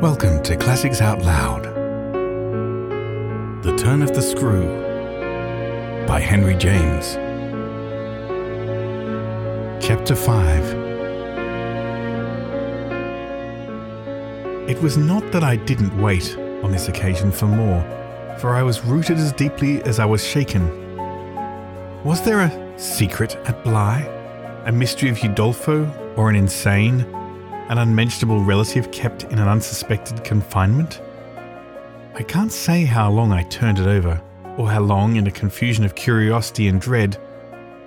Welcome to Classics Out Loud. The Turn of the Screw by Henry James. Chapter 5 It was not that I didn't wait on this occasion for more, for I was rooted as deeply as I was shaken. Was there a secret at Bly? A mystery of Udolpho, or an insane, an unmentionable relative kept in an unsuspected confinement? I can't say how long I turned it over, or how long, in a confusion of curiosity and dread,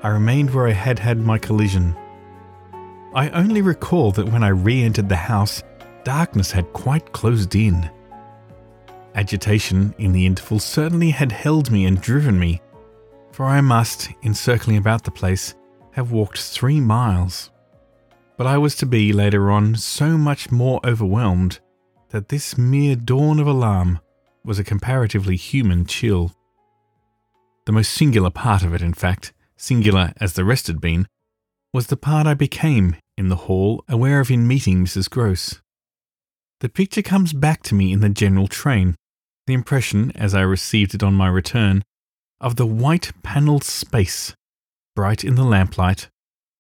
I remained where I had had my collision. I only recall that when I re entered the house, darkness had quite closed in. Agitation in the interval certainly had held me and driven me, for I must, in circling about the place, have walked three miles but I was to be later on so much more overwhelmed that this mere dawn of alarm was a comparatively human chill. The most singular part of it, in fact, singular as the rest had been, was the part I became in the hall aware of in meeting Mrs. Grose. The picture comes back to me in the general train, the impression, as I received it on my return, of the white panelled space, bright in the lamplight,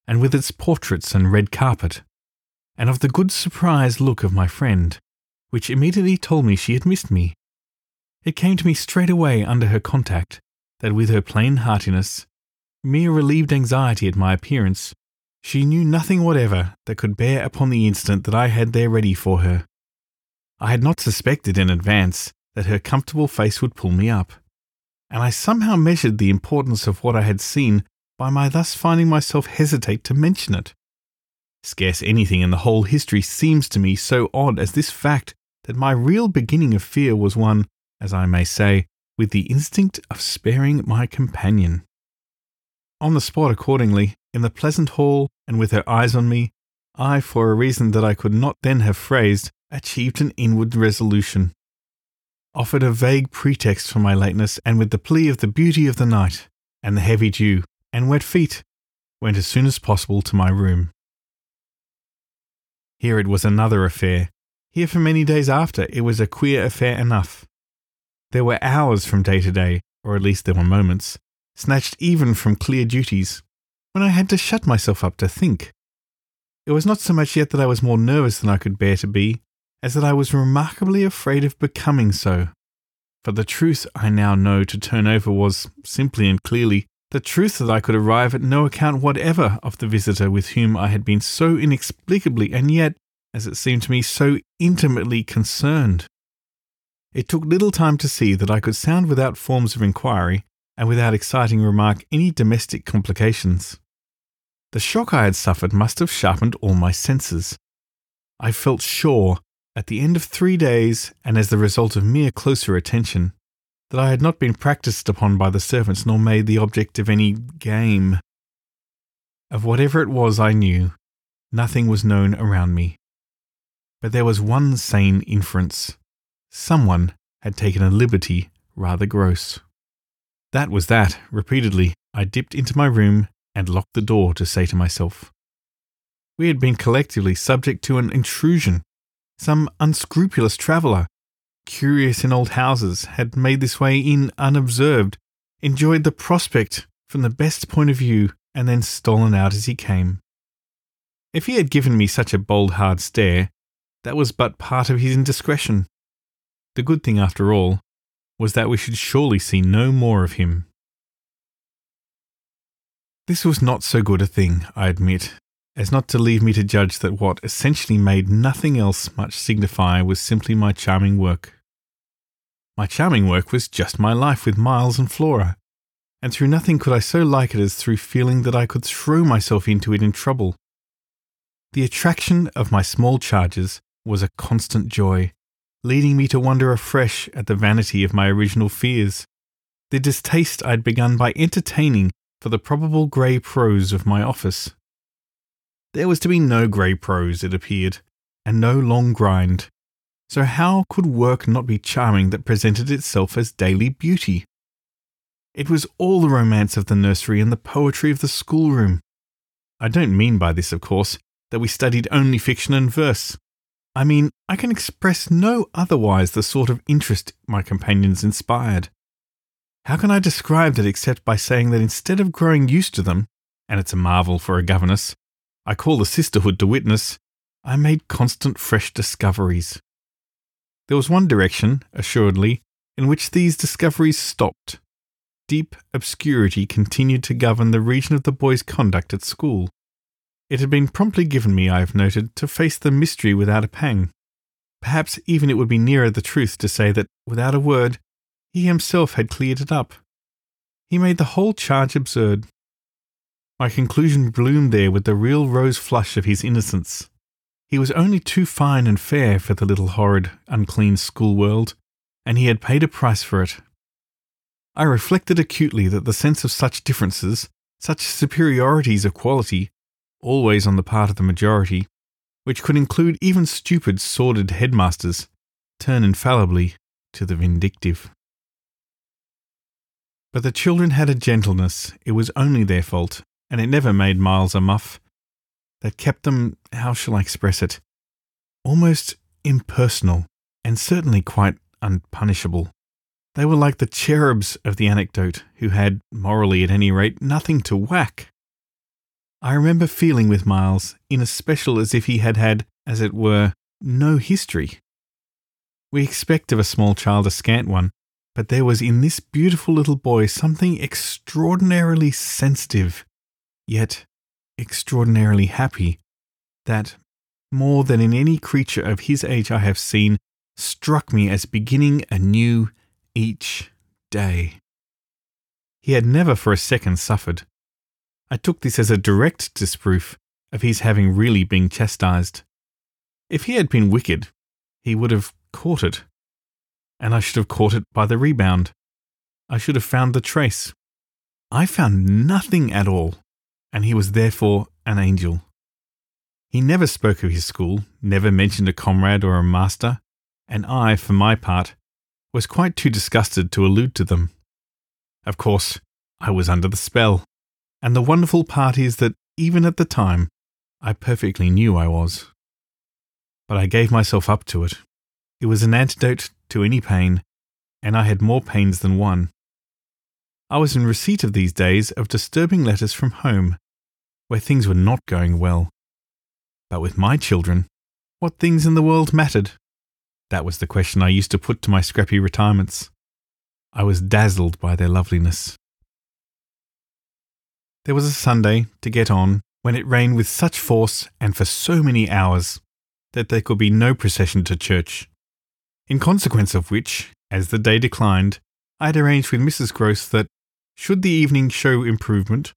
and with its portraits and red carpet, and of the good surprised look of my friend, which immediately told me she had missed me. It came to me straight away under her contact that with her plain heartiness, mere relieved anxiety at my appearance, she knew nothing whatever that could bear upon the instant that I had there ready for her. I had not suspected in advance that her comfortable face would pull me up, and I somehow measured the importance of what I had seen by my thus finding myself hesitate to mention it. Scarce anything in the whole history seems to me so odd as this fact that my real beginning of fear was one, as I may say, with the instinct of sparing my companion. On the spot, accordingly, in the pleasant hall, and with her eyes on me, I, for a reason that I could not then have phrased, achieved an inward resolution. Offered a vague pretext for my lateness, and with the plea of the beauty of the night, and the heavy dew, and wet feet, went as soon as possible to my room. Here it was another affair. Here for many days after, it was a queer affair enough. There were hours from day to day, or at least there were moments, snatched even from clear duties, when I had to shut myself up to think. It was not so much yet that I was more nervous than I could bear to be, as that I was remarkably afraid of becoming so. For the truth I now know to turn over was, simply and clearly, the truth that I could arrive at no account whatever of the visitor with whom I had been so inexplicably and yet, as it seemed to me, so intimately concerned. It took little time to see that I could sound without forms of inquiry and without exciting remark any domestic complications. The shock I had suffered must have sharpened all my senses. I felt sure, at the end of three days, and as the result of mere closer attention, that I had not been practised upon by the servants nor made the object of any game. Of whatever it was I knew, nothing was known around me. But there was one sane inference. Someone had taken a liberty rather gross. That was that, repeatedly, I dipped into my room and locked the door to say to myself. We had been collectively subject to an intrusion. Some unscrupulous traveller curious in old houses, had made this way in unobserved, enjoyed the prospect from the best point of view, and then stolen out as he came. If he had given me such a bold, hard stare, that was but part of his indiscretion. The good thing, after all, was that we should surely see no more of him. This was not so good a thing, I admit, as not to leave me to judge that what essentially made nothing else much signify was simply my charming work. My charming work was just my life with Miles and Flora, and through nothing could I so like it as through feeling that I could throw myself into it in trouble. The attraction of my small charges was a constant joy, leading me to wonder afresh at the vanity of my original fears, the distaste I had begun by entertaining for the probable grey prose of my office. There was to be no grey prose, it appeared, and no long grind. So, how could work not be charming that presented itself as daily beauty? It was all the romance of the nursery and the poetry of the schoolroom. I don't mean by this, of course, that we studied only fiction and verse. I mean, I can express no otherwise the sort of interest my companions inspired. How can I describe that except by saying that instead of growing used to them, and it's a marvel for a governess, I call the sisterhood to witness, I made constant fresh discoveries. There was one direction, assuredly, in which these discoveries stopped. Deep obscurity continued to govern the region of the boy's conduct at school. It had been promptly given me, I have noted, to face the mystery without a pang. Perhaps even it would be nearer the truth to say that, without a word, he himself had cleared it up. He made the whole charge absurd. My conclusion bloomed there with the real rose flush of his innocence. He was only too fine and fair for the little horrid, unclean school world, and he had paid a price for it. I reflected acutely that the sense of such differences, such superiorities of quality, always on the part of the majority, which could include even stupid, sordid headmasters, turn infallibly to the vindictive. But the children had a gentleness, it was only their fault, and it never made Miles a muff, that kept them, how shall I express it, almost impersonal, and certainly quite unpunishable. They were like the cherubs of the anecdote, who had, morally at any rate, nothing to whack. I remember feeling with Miles, in especial as if he had had, as it were, no history. We expect of a small child a scant one, but there was in this beautiful little boy something extraordinarily sensitive, yet extraordinarily happy, that, more than in any creature of his age I have seen, struck me as beginning anew each day. He had never for a second suffered. I took this as a direct disproof of his having really been chastised. If he had been wicked, he would have caught it and I should have caught it by the rebound. I should have found the trace. I found nothing at all, and he was therefore an angel. He never spoke of his school, never mentioned a comrade or a master, and I, for my part, was quite too disgusted to allude to them. Of course, I was under the spell, and the wonderful part is that even at the time, I perfectly knew I was. But I gave myself up to it. It was an antidote to any pain, and I had more pains than one. I was in receipt of these days of disturbing letters from home, where things were not going well. But with my children, what things in the world mattered? That was the question I used to put to my scrappy retirements. I was dazzled by their loveliness. There was a Sunday, to get on, when it rained with such force and for so many hours that there could be no procession to church in consequence of which, as the day declined, I had arranged with Mrs. Grose that, should the evening show improvement,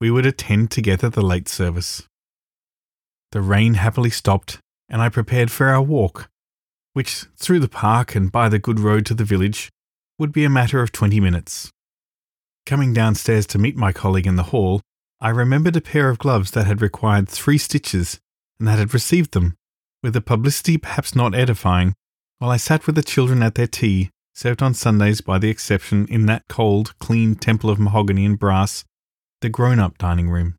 we would attend together the late service. The rain happily stopped, and I prepared for our walk, which, through the park and by the good road to the village, would be a matter of twenty minutes. Coming downstairs to meet my colleague in the hall, I remembered a pair of gloves that had required three stitches and that had received them, with a publicity perhaps not edifying, while I sat with the children at their tea, served on Sundays by the exception in that cold, clean temple of mahogany and brass, the grown up dining room.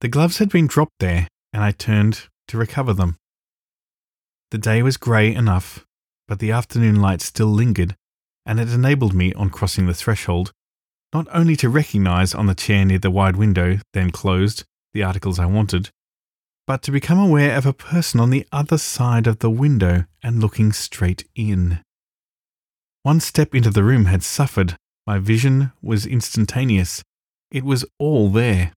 The gloves had been dropped there, and I turned to recover them. The day was grey enough, but the afternoon light still lingered, and it enabled me, on crossing the threshold, not only to recognize on the chair near the wide window, then closed, the articles I wanted, but to become aware of a person on the other side of the window and looking straight in. One step into the room had suffered. My vision was instantaneous. It was all there.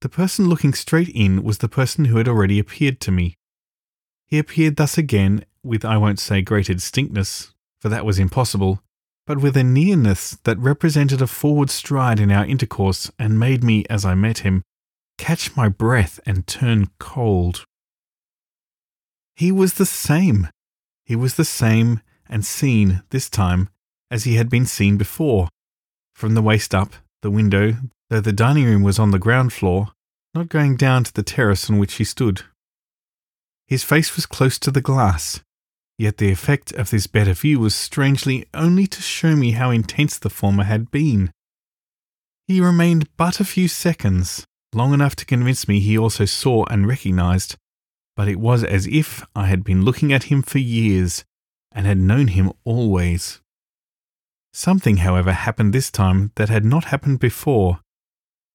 The person looking straight in was the person who had already appeared to me. He appeared thus again with, I won't say greater distinctness, for that was impossible, but with a nearness that represented a forward stride in our intercourse and made me, as I met him, catch my breath and turn cold. He was the same. He was the same and seen this time as he had been seen before. From the waist up, the window, though the dining room was on the ground floor, not going down to the terrace on which he stood. His face was close to the glass, yet the effect of this better view was strangely only to show me how intense the former had been. He remained but a few seconds, long enough to convince me he also saw and recognized, but it was as if I had been looking at him for years and had known him always. Something, however, happened this time that had not happened before.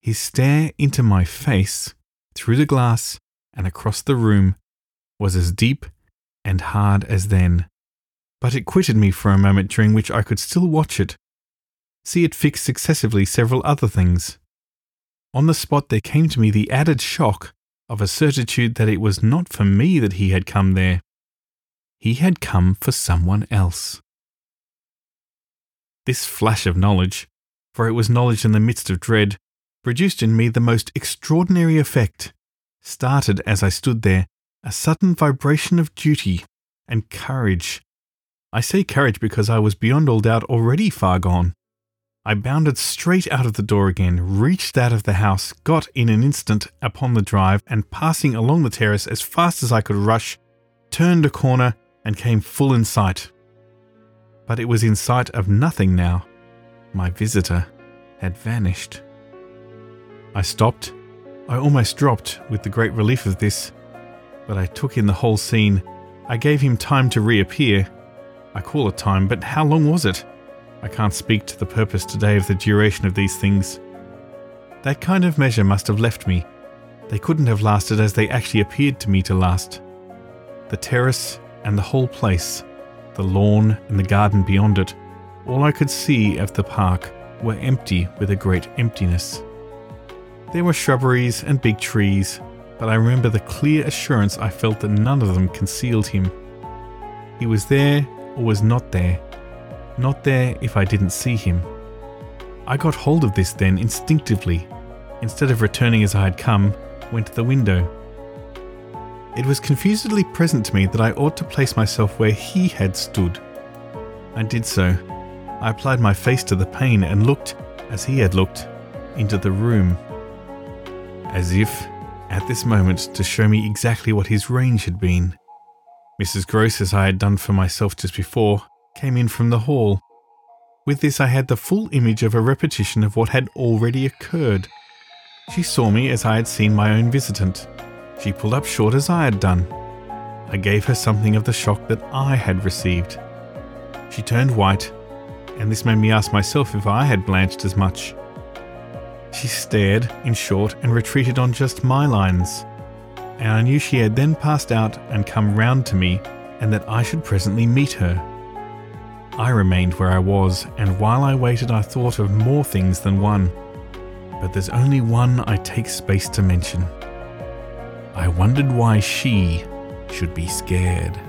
His stare into my face, through the glass and across the room, was as deep and hard as then. But it quitted me for a moment during which I could still watch it, see it fix successively several other things. On the spot there came to me the added shock of a certitude that it was not for me that he had come there. He had come for someone else. This flash of knowledge, for it was knowledge in the midst of dread, produced in me the most extraordinary effect. Started as I stood there a sudden vibration of duty and courage. I say courage because I was beyond all doubt already far gone. I bounded straight out of the door again, reached out of the house, got in an instant upon the drive, and passing along the terrace as fast as I could rush, turned a corner and came full in sight. But it was in sight of nothing now. My visitor had vanished. I stopped. I almost dropped with the great relief of this, but I took in the whole scene. I gave him time to reappear. I call it time, but how long was it? I can't speak to the purpose today of the duration of these things. That kind of measure must have left me. They couldn't have lasted as they actually appeared to me to last. The terrace and the whole place, the lawn and the garden beyond it, all I could see of the park were empty with a great emptiness. There were shrubberies and big trees, but I remember the clear assurance I felt that none of them concealed him. He was there or was not there, not there if I didn't see him. I got hold of this then instinctively. Instead of returning as I had come, went to the window. It was confusedly present to me that I ought to place myself where he had stood. I did so. I applied my face to the pane and looked, as he had looked, into the room. As if, at this moment, to show me exactly what his range had been. Mrs. Grose, as I had done for myself just before, came in from the hall. With this, I had the full image of a repetition of what had already occurred. She saw me as I had seen my own visitant. She pulled up short as I had done. I gave her something of the shock that I had received. She turned white, and this made me ask myself if I had blanched as much. She stared, in short, and retreated on just my lines, and I knew she had then passed out and come round to me, and that I should presently meet her. I remained where I was, and while I waited, I thought of more things than one. But there's only one I take space to mention. I wondered why she should be scared.